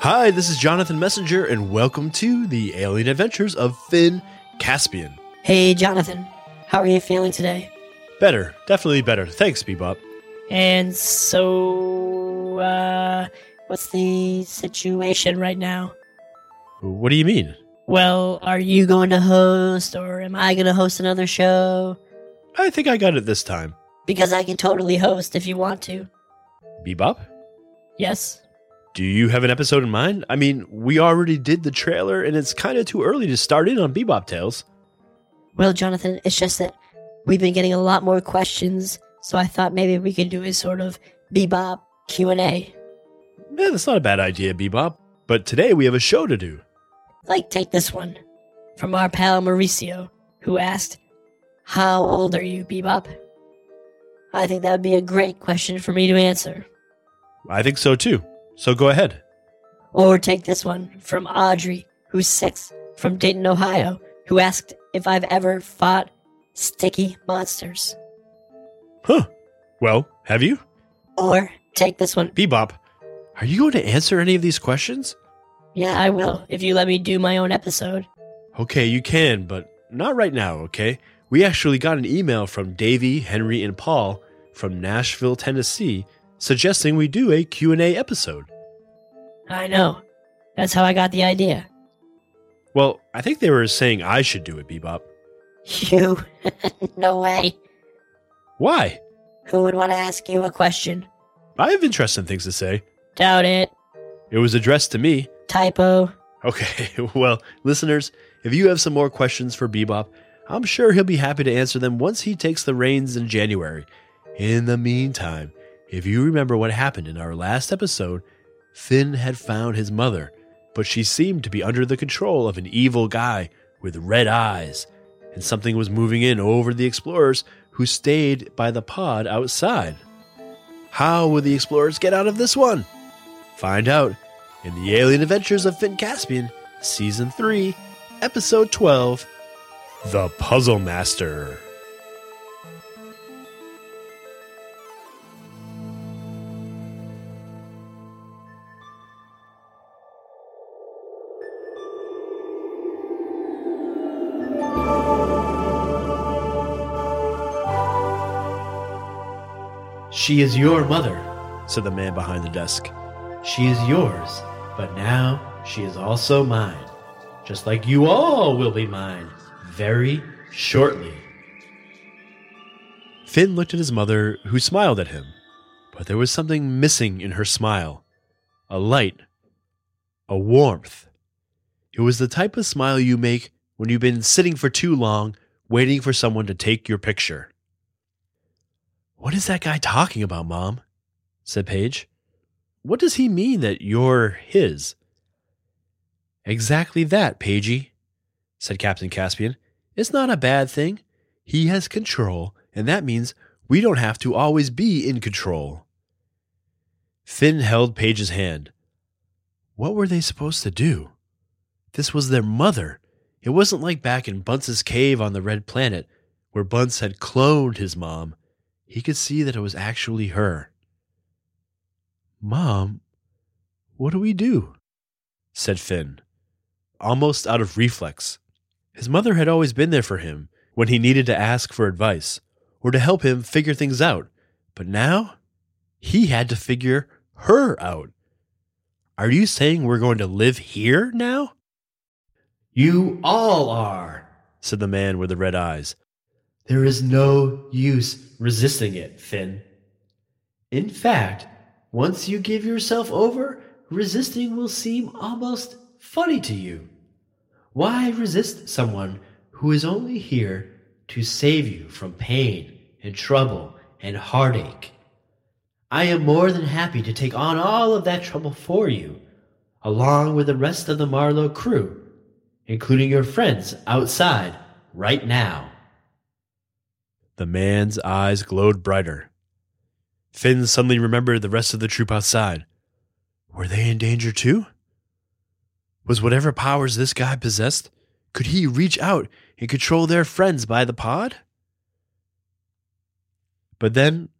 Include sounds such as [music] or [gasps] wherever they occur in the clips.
Hi, this is Jonathan Messenger, and welcome to the alien adventures of Finn Caspian. Hey, Jonathan. How are you feeling today? Better, definitely better. Thanks, Bebop. And so, uh, what's the situation right now? What do you mean? Well, are you going to host, or am I going to host another show? I think I got it this time. Because I can totally host if you want to. Bebop? Yes? Do you have an episode in mind? I mean, we already did the trailer, and it's kind of too early to start in on Bebop Tales. Well, Jonathan, it's just that we've been getting a lot more questions, so I thought maybe we could do a sort of bebop Q&A. Yeah, that's not a bad idea, Bebop. But today we have a show to do. Like, take this one from our pal Mauricio, who asked, How old are you, Bebop? I think that would be a great question for me to answer. I think so too. So go ahead. Or take this one from Audrey, who's six, from Dayton, Ohio, who asked if I've ever fought sticky monsters. Huh. Well, have you? Or take this one. Bebop, are you going to answer any of these questions? Yeah, I will, if you let me do my own episode. Okay, you can, but not right now, okay? We actually got an email from Davey, Henry, and Paul from Nashville, Tennessee, suggesting we do a Q&A episode. I know. That's how I got the idea. Well, I think they were saying I should do it, Bebop. You? [laughs] no way. Why? Who would want to ask you a question? I have interesting things to say. Doubt it. It was addressed to me. Typo. Okay, [laughs] well, listeners, if you have some more questions for Bebop, I'm sure he'll be happy to answer them once he takes the reins in January. In the meantime, if you remember what happened in our last episode, Finn had found his mother, but she seemed to be under the control of an evil guy with red eyes, and something was moving in over the explorers who stayed by the pod outside. How will the explorers get out of this one? Find out in the Alien Adventures of Finn Caspian, Season 3, Episode 12 The Puzzle Master. She is your mother. said the man behind the desk. She is yours. But now she is also mine. Just like you all will be mine very shortly. Finn looked at his mother, who smiled at him, but there was something missing in her smile a light, a warmth. It was the type of smile you make when you've been sitting for too long waiting for someone to take your picture. What is that guy talking about, Mom? said Paige. What does he mean that you're his? Exactly that, Pagey, said Captain Caspian. It's not a bad thing. He has control, and that means we don't have to always be in control. Finn held Paige's hand. What were they supposed to do? This was their mother. It wasn't like back in Bunce's cave on the Red Planet, where Bunce had cloned his mom. He could see that it was actually her. Mom, what do we do? said Finn, almost out of reflex. His mother had always been there for him when he needed to ask for advice or to help him figure things out. But now he had to figure her out. Are you saying we're going to live here now? You all are, said the man with the red eyes. There is no use resisting it, Finn. In fact, once you give yourself over, resisting will seem almost funny to you. Why resist someone who is only here to save you from pain and trouble and heartache? I am more than happy to take on all of that trouble for you, along with the rest of the Marlowe crew, including your friends outside right now. The man's eyes glowed brighter. Finn suddenly remembered the rest of the troop outside. Were they in danger too? Was whatever powers this guy possessed, could he reach out and control their friends by the pod? But then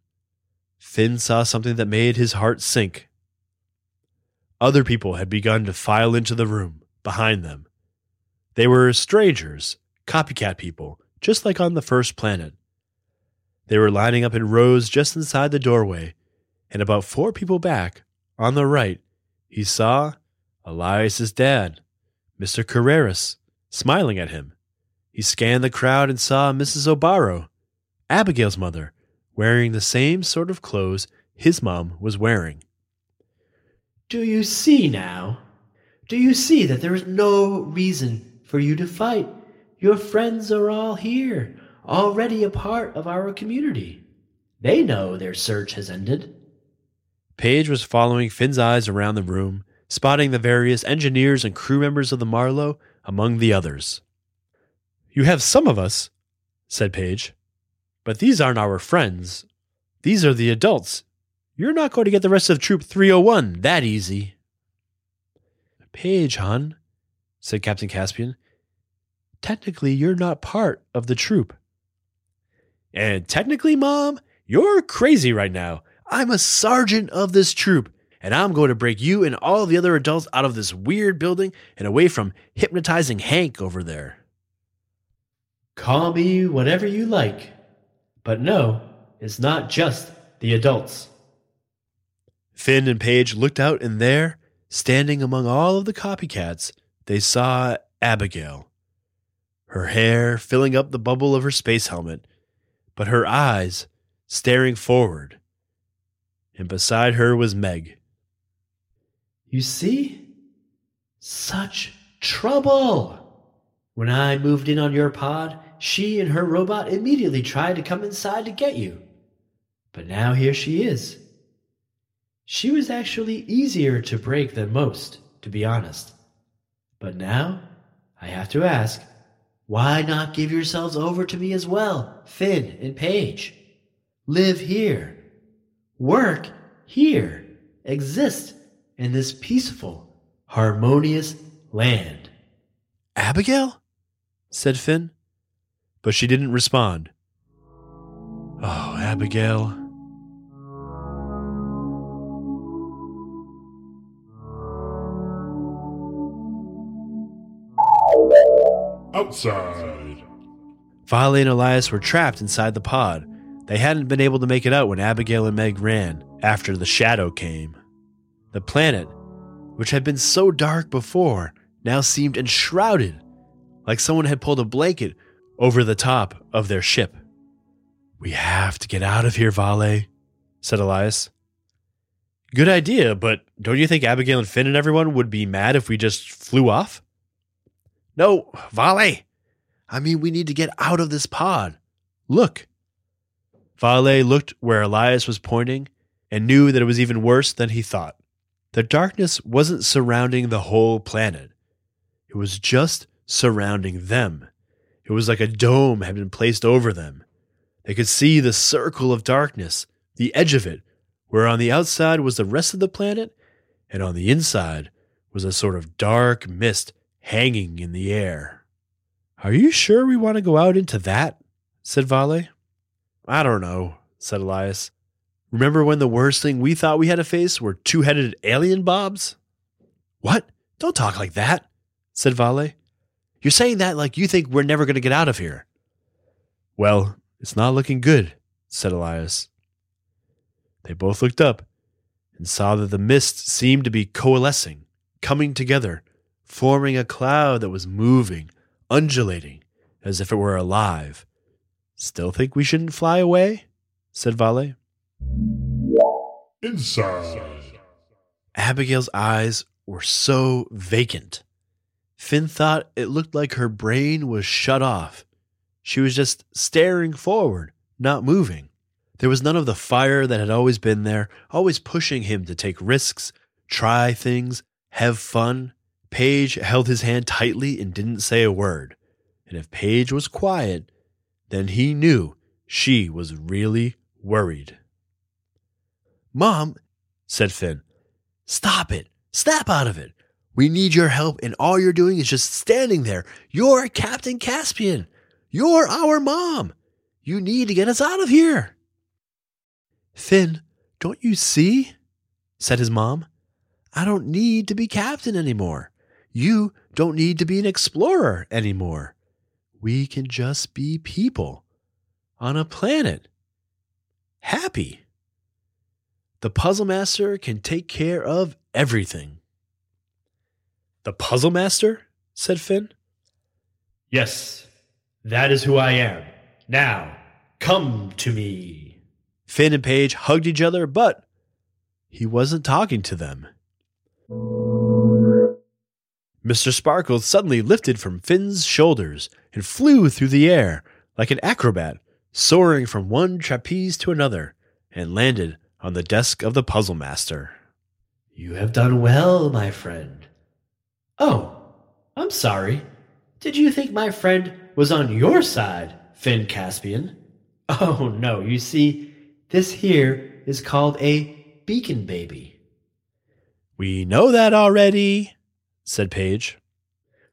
Finn saw something that made his heart sink. Other people had begun to file into the room behind them. They were strangers, copycat people, just like on the first planet. They were lining up in rows just inside the doorway, and about four people back, on the right, he saw Elias's dad, Mr. Carreras, smiling at him. He scanned the crowd and saw Mrs. O'Barrow, Abigail's mother, wearing the same sort of clothes his mom was wearing. Do you see now? Do you see that there is no reason for you to fight? Your friends are all here, already a part of our community. They know their search has ended. Paige was following Finn's eyes around the room, spotting the various engineers and crew members of the Marlowe among the others. You have some of us, said Paige. But these aren't our friends. These are the adults. You're not going to get the rest of Troop 301 that easy. Paige, hon, said Captain Caspian. Technically, you're not part of the troop. And technically, Mom, you're crazy right now. I'm a sergeant of this troop, and I'm going to break you and all the other adults out of this weird building and away from hypnotizing Hank over there. Call me whatever you like, but no, it's not just the adults. Finn and Paige looked out, and there, standing among all of the copycats, they saw Abigail. Her hair filling up the bubble of her space helmet, but her eyes staring forward. And beside her was Meg. You see? Such trouble! When I moved in on your pod, she and her robot immediately tried to come inside to get you. But now here she is. She was actually easier to break than most, to be honest. But now, I have to ask, why not give yourselves over to me as well, Finn and Paige? Live here. Work here. Exist in this peaceful, harmonious land. Abigail? said Finn but she didn't respond. Oh, Abigail. Outside. Vale and Elias were trapped inside the pod. They hadn't been able to make it out when Abigail and Meg ran after the shadow came. The planet, which had been so dark before, now seemed enshrouded, like someone had pulled a blanket over the top of their ship. We have to get out of here, Vale, said Elias. Good idea, but don't you think Abigail and Finn and everyone would be mad if we just flew off? No, Vale. I mean, we need to get out of this pod. Look. Vale looked where Elias was pointing and knew that it was even worse than he thought. The darkness wasn't surrounding the whole planet, it was just surrounding them. It was like a dome had been placed over them. They could see the circle of darkness, the edge of it, where on the outside was the rest of the planet, and on the inside was a sort of dark mist hanging in the air. Are you sure we want to go out into that? said Vale. I don't know, said Elias. Remember when the worst thing we thought we had to face were two headed alien bobs? What? Don't talk like that, said Vale. You're saying that like you think we're never going to get out of here. Well, it's not looking good, said Elias. They both looked up and saw that the mist seemed to be coalescing, coming together, forming a cloud that was moving, undulating, as if it were alive. Still think we shouldn't fly away? said Vale. Inside. Abigail's eyes were so vacant. Finn thought it looked like her brain was shut off. She was just staring forward, not moving. There was none of the fire that had always been there, always pushing him to take risks, try things, have fun. Paige held his hand tightly and didn't say a word. And if Paige was quiet, then he knew she was really worried. Mom, said Finn, stop it. Snap out of it. We need your help, and all you're doing is just standing there. You're Captain Caspian. You're our mom. You need to get us out of here. Finn, don't you see? said his mom. I don't need to be captain anymore. You don't need to be an explorer anymore. We can just be people on a planet. Happy. The Puzzle Master can take care of everything. The Puzzle Master? said Finn. Yes, that is who I am. Now, come to me. Finn and Paige hugged each other, but he wasn't talking to them. Mr. Sparkles suddenly lifted from Finn's shoulders and flew through the air like an acrobat, soaring from one trapeze to another, and landed on the desk of the puzzle master. You have done well, my friend. Oh, I'm sorry. Did you think my friend was on your side, Finn Caspian? Oh, no, you see, this here is called a beacon baby. We know that already, said Paige.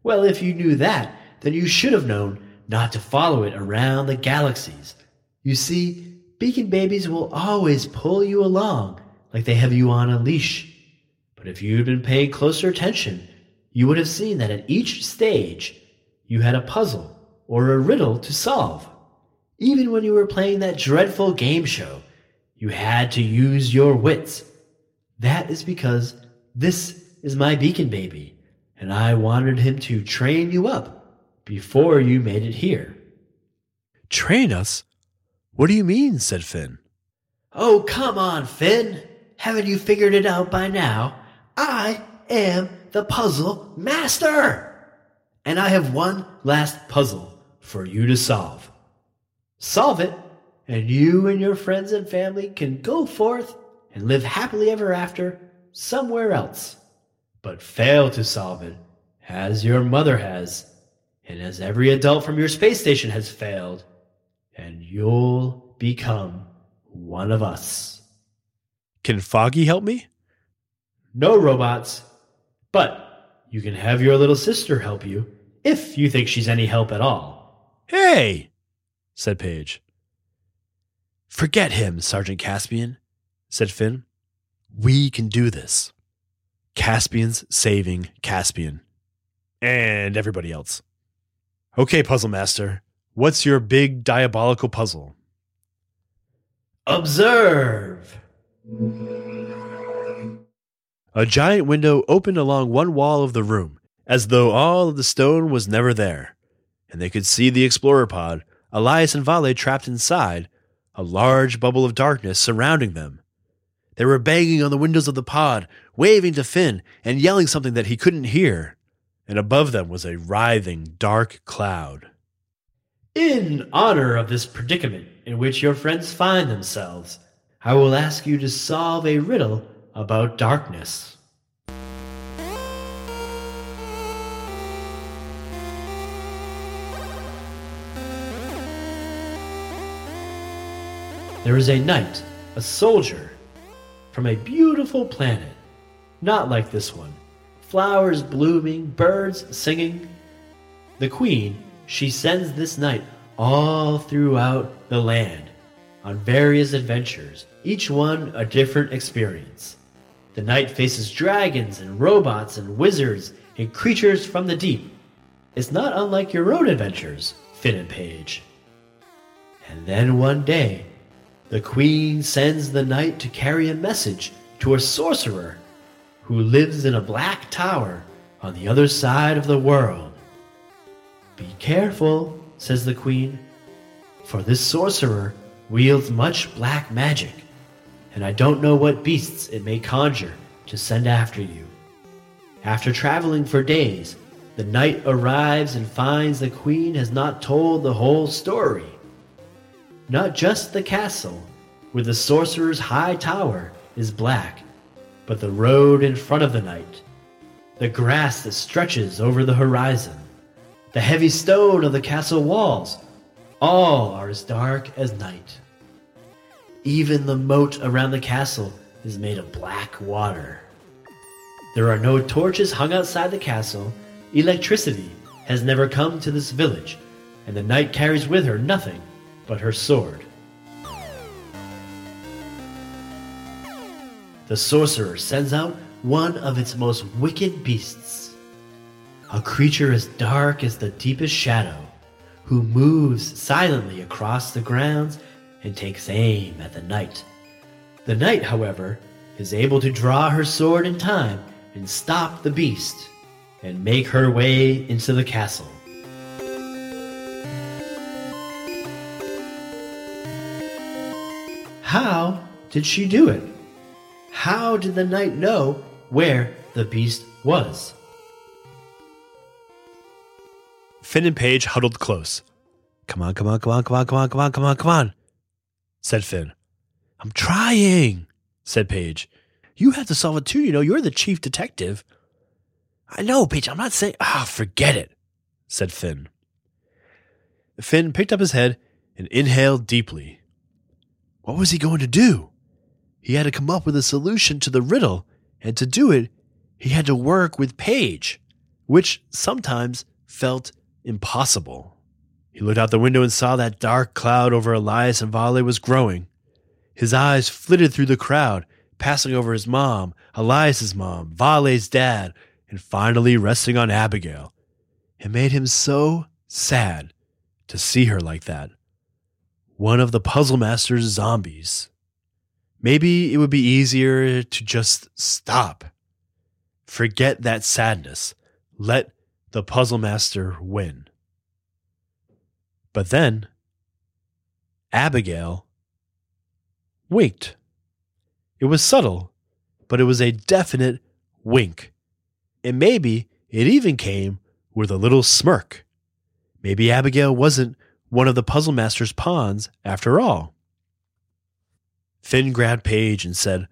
Well, if you knew that, then you should have known not to follow it around the galaxies. You see, beacon babies will always pull you along like they have you on a leash. But if you'd been paying closer attention, you would have seen that at each stage you had a puzzle or a riddle to solve. Even when you were playing that dreadful game show, you had to use your wits. That is because this is my beacon baby, and I wanted him to train you up before you made it here. Train us? What do you mean? said Finn. Oh, come on, Finn. Haven't you figured it out by now? I am the puzzle master. And I have one last puzzle for you to solve. Solve it, and you and your friends and family can go forth and live happily ever after somewhere else. But fail to solve it, as your mother has, and as every adult from your space station has failed, and you'll become one of us. Can Foggy help me? No robots, but you can have your little sister help you if you think she's any help at all. Hey, said Paige. Forget him, Sergeant Caspian, said Finn. We can do this. Caspian's saving Caspian. And everybody else. Okay, Puzzle Master, what's your big diabolical puzzle? Observe! A giant window opened along one wall of the room, as though all of the stone was never there, and they could see the explorer pod, Elias and Vale trapped inside, a large bubble of darkness surrounding them. They were banging on the windows of the pod, waving to Finn, and yelling something that he couldn't hear. And above them was a writhing, dark cloud. In honor of this predicament in which your friends find themselves, I will ask you to solve a riddle about darkness. There is a knight, a soldier, from a beautiful planet, not like this one. Flowers blooming, birds singing. The queen, she sends this knight all throughout the land on various adventures, each one a different experience. The knight faces dragons and robots and wizards and creatures from the deep. It's not unlike your own adventures, Finn and Paige. And then one day, the queen sends the knight to carry a message to a sorcerer who lives in a black tower on the other side of the world. Be careful, says the queen, for this sorcerer wields much black magic, and I don't know what beasts it may conjure to send after you. After traveling for days, the knight arrives and finds the queen has not told the whole story. Not just the castle, where the sorcerer's high tower is black, but the road in front of the knight, the grass that stretches over the horizon, the heavy stone of the castle walls, all are as dark as night. Even the moat around the castle is made of black water. There are no torches hung outside the castle, electricity has never come to this village, and the knight carries with her nothing but her sword. The sorcerer sends out one of its most wicked beasts, a creature as dark as the deepest shadow, who moves silently across the grounds and takes aim at the knight. The knight, however, is able to draw her sword in time and stop the beast and make her way into the castle. How did she do it? How did the knight know where the beast was? Finn and Paige huddled close. Come on, come on, come on, come on, come on, come on, come on, come on, said Finn. I'm trying, said Paige. You have to solve it too, you know, you're the chief detective. I know, Paige, I'm not saying. Ah, forget it, said Finn. Finn picked up his head and inhaled deeply. What was he going to do? He had to come up with a solution to the riddle, and to do it, he had to work with Paige, which sometimes felt impossible. He looked out the window and saw that dark cloud over Elias and Vale was growing. His eyes flitted through the crowd, passing over his mom, Elias's mom, Vale's dad, and finally resting on Abigail. It made him so sad to see her like that. One of the Puzzle Master's zombies. Maybe it would be easier to just stop. Forget that sadness. Let the Puzzle Master win. But then, Abigail winked. It was subtle, but it was a definite wink. And maybe it even came with a little smirk. Maybe Abigail wasn't one of the Puzzle Master's pawns after all. Finn grabbed Paige and said,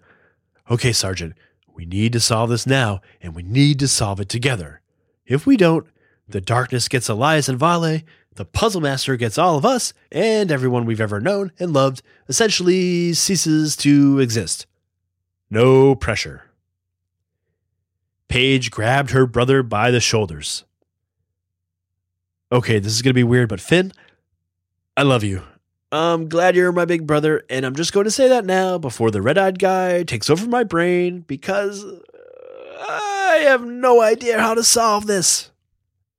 Okay, Sergeant, we need to solve this now, and we need to solve it together. If we don't, the darkness gets Elias and Vale, the Puzzle Master gets all of us, and everyone we've ever known and loved essentially ceases to exist. No pressure. Paige grabbed her brother by the shoulders. Okay, this is going to be weird, but Finn, I love you. I'm glad you're my big brother, and I'm just going to say that now before the red eyed guy takes over my brain because uh, I have no idea how to solve this.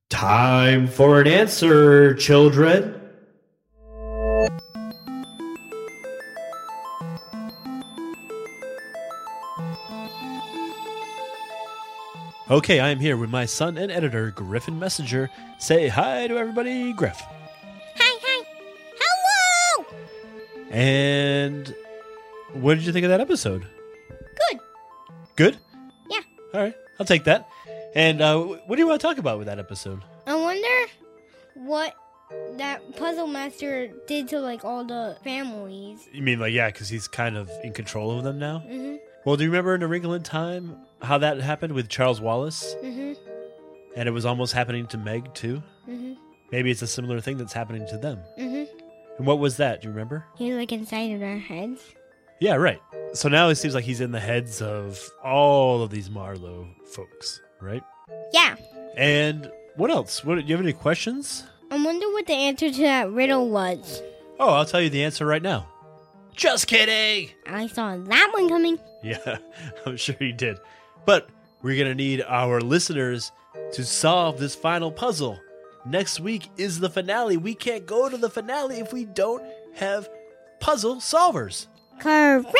Time for an answer, children. Okay, I am here with my son and editor, Griffin Messenger. Say hi to everybody, Griff. And what did you think of that episode? Good. Good? Yeah. All right, I'll take that. And uh, what do you want to talk about with that episode? I wonder what that puzzle master did to like all the families. You mean like yeah, because he's kind of in control of them now. Mhm. Well, do you remember in A Wrinkle in Time how that happened with Charles Wallace, Mhm. and it was almost happening to Meg too? Mhm. Maybe it's a similar thing that's happening to them. And what was that? Do you remember? He was like inside of our heads. Yeah, right. So now it seems like he's in the heads of all of these Marlowe folks, right? Yeah. And what else? What do you have any questions? I wonder what the answer to that riddle was. Oh, I'll tell you the answer right now. Just kidding. I saw that one coming. Yeah, [laughs] I'm sure you did. But we're going to need our listeners to solve this final puzzle. Next week is the finale. We can't go to the finale if we don't have puzzle solvers. Correct.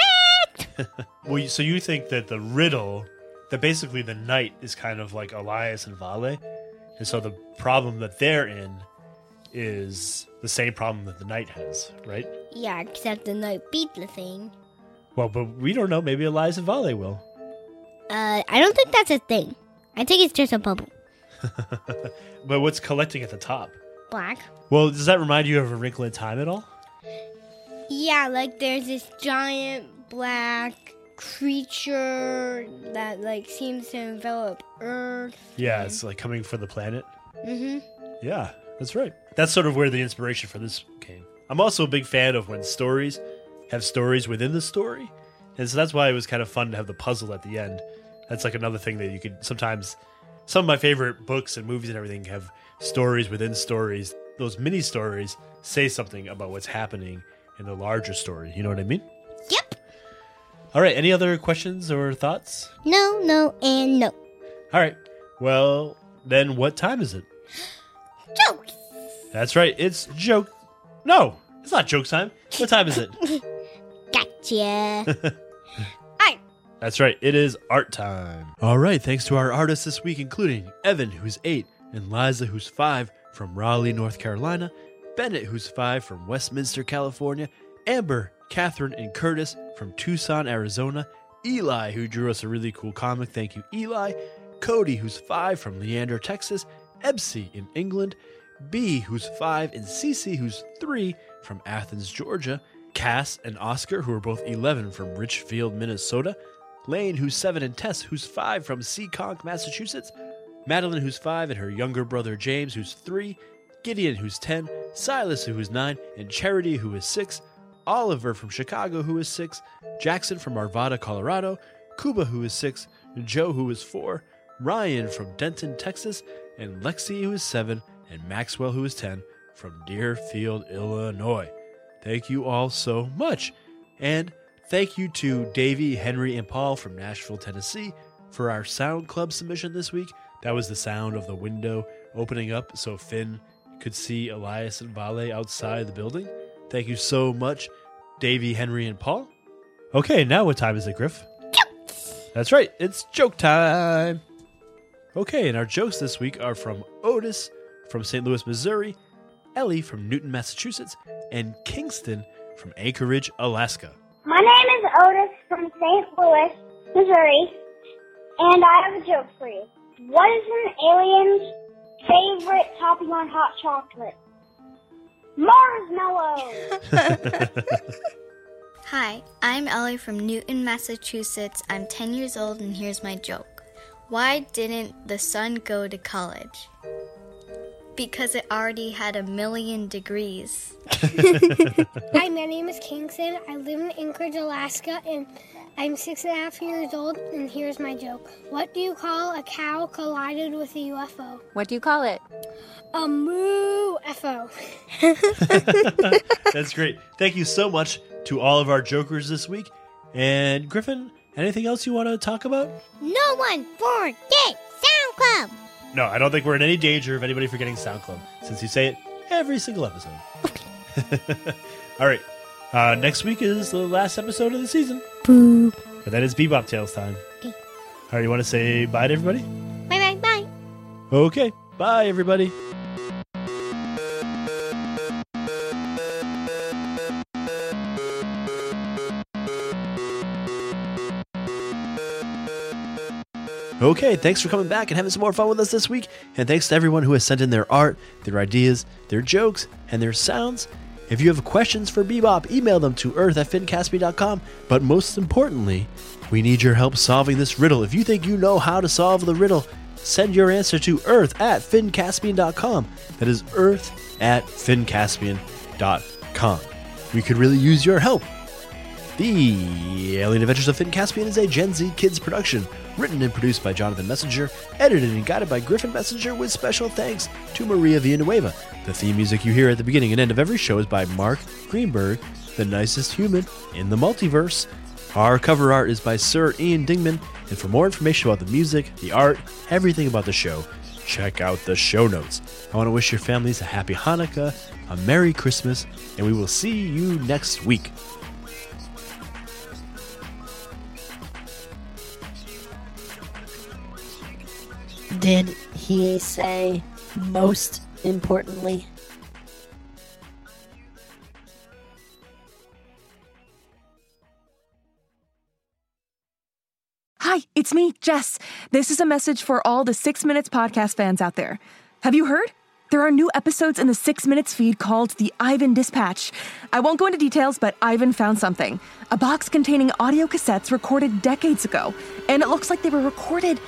[laughs] Well, you- so you think that the riddle, that basically the knight is kind of like Elias and Vale, and so the problem that they're in is the same problem that the knight has, right? Yeah, except the knight beat the thing. Well, but we don't know. Maybe Elias and Vale will. Uh, I don't think that's a thing. I think it's just a bubble. [laughs] But what's collecting at the top? Black. Well, does that remind you of A Wrinkle in Time at all? Yeah, like there's this giant black creature that like seems to envelop Earth. Yeah, it's like coming for the planet. Mm-hmm. Yeah, that's right. That's sort of where the inspiration for this came. I'm also a big fan of when stories have stories within the story. And so that's why it was kind of fun to have the puzzle at the end. That's like another thing that you could sometimes some of my favorite books and movies and everything have stories within stories. Those mini stories say something about what's happening in the larger story. You know what I mean? Yep. All right, any other questions or thoughts? No, no, and no. All right. Well, then what time is it? [gasps] Jokes. That's right. It's joke. No, it's not joke time. What time is it? [laughs] Gotcha. [laughs] That's right. It is art time. All right. Thanks to our artists this week, including Evan, who's eight, and Liza, who's five, from Raleigh, North Carolina, Bennett, who's five, from Westminster, California, Amber, Catherine, and Curtis from Tucson, Arizona, Eli, who drew us a really cool comic. Thank you, Eli. Cody, who's five, from Leander, Texas, Ebsy in England, B, who's five, and Cece, who's three, from Athens, Georgia, Cass and Oscar, who are both 11 from Richfield, Minnesota, Lane, who's seven, and Tess, who's five from Seekonk, Massachusetts, Madeline, who's five, and her younger brother James, who's three, Gideon, who's 10, Silas, who is nine, and Charity, who is six, Oliver from Chicago, who is six, Jackson from Arvada, Colorado, Cuba, who is six, Joe, who is four, Ryan from Denton, Texas, and Lexi, who is seven, and Maxwell, who is 10, from Deerfield, Illinois. Thank you all so much. And thank you to Davey, Henry, and Paul from Nashville, Tennessee for our Sound Club submission this week. That was the sound of the window opening up so Finn could see Elias and Vale outside the building. Thank you so much, Davey, Henry, and Paul. Okay, now what time is it, Griff? That's right, it's joke time. Okay, and our jokes this week are from Otis from St. Louis, Missouri, Ellie from Newton, Massachusetts, and Kingston from Anchorage, Alaska. My name is Otis from St. Louis, Missouri, and I have a joke for you. What is an alien's favorite topping on hot chocolate? Marshmallow! [laughs] Hi, I'm Ellie from Newton, Massachusetts. I'm 10 years old, and here's my joke. Why didn't the sun go to college? Because it already had a million degrees. [laughs] Hi, my name is Kingston. I live in Anchorage, Alaska, and I'm six and a half years old. And here's my joke: What do you call a cow collided with a UFO? What do you call it? A moo FO. [laughs] That's great. Thank you so much to all of our jokers this week. And Griffin, anything else you want to talk about? No one forget Sound Club. No, I don't think we're in any danger of anybody forgetting Sound Club since you say it every single episode. [laughs] all right. Uh, next week is the last episode of the season. Boo. But that is Bebop Tales time. Okay. All right, you want to say bye to everybody? Bye bye bye. Okay. Bye, everybody. Okay, thanks for coming back and having some more fun with us this week. And thanks to everyone who has sent in their art, their ideas, their jokes, and their sounds. If you have questions for Bebop, email them to earth at fincaspi.com. But most importantly, we need your help solving this riddle. If you think you know how to solve the riddle, send your answer to earth at finncaspian.com. That is earth at finncaspian.com. We could really use your help. The Alien Adventures of Finn Caspian is a Gen Z Kids production, written and produced by Jonathan Messenger, edited and guided by Griffin Messenger, with special thanks to Maria Villanueva. The theme music you hear at the beginning and end of every show is by Mark Greenberg, the nicest human in the multiverse. Our cover art is by Sir Ian Dingman, and for more information about the music, the art, everything about the show, check out the show notes. I want to wish your families a happy Hanukkah, a Merry Christmas, and we will see you next week. Did he say most importantly? Hi, it's me, Jess. This is a message for all the Six Minutes podcast fans out there. Have you heard? There are new episodes in the Six Minutes feed called the Ivan Dispatch. I won't go into details, but Ivan found something a box containing audio cassettes recorded decades ago, and it looks like they were recorded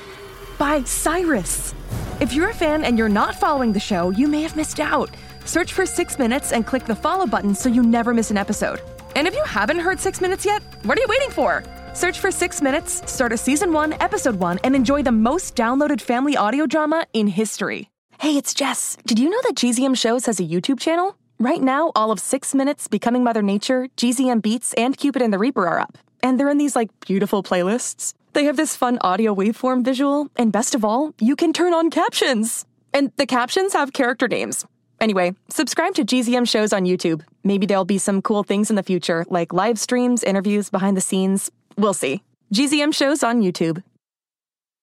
by Cyrus. If you're a fan and you're not following the show, you may have missed out. Search for Six Minutes and click the follow button so you never miss an episode. And if you haven't heard Six Minutes yet, what are you waiting for? Search for Six Minutes, start a season one, episode one, and enjoy the most downloaded family audio drama in history. Hey, it's Jess. Did you know that GZM Shows has a YouTube channel? Right now, all of Six Minutes, Becoming Mother Nature, GZM Beats, and Cupid and the Reaper are up. And they're in these, like, beautiful playlists. They have this fun audio waveform visual, and best of all, you can turn on captions. And the captions have character names. Anyway, subscribe to GZM shows on YouTube. Maybe there'll be some cool things in the future, like live streams, interviews, behind the scenes. We'll see. GZM shows on YouTube.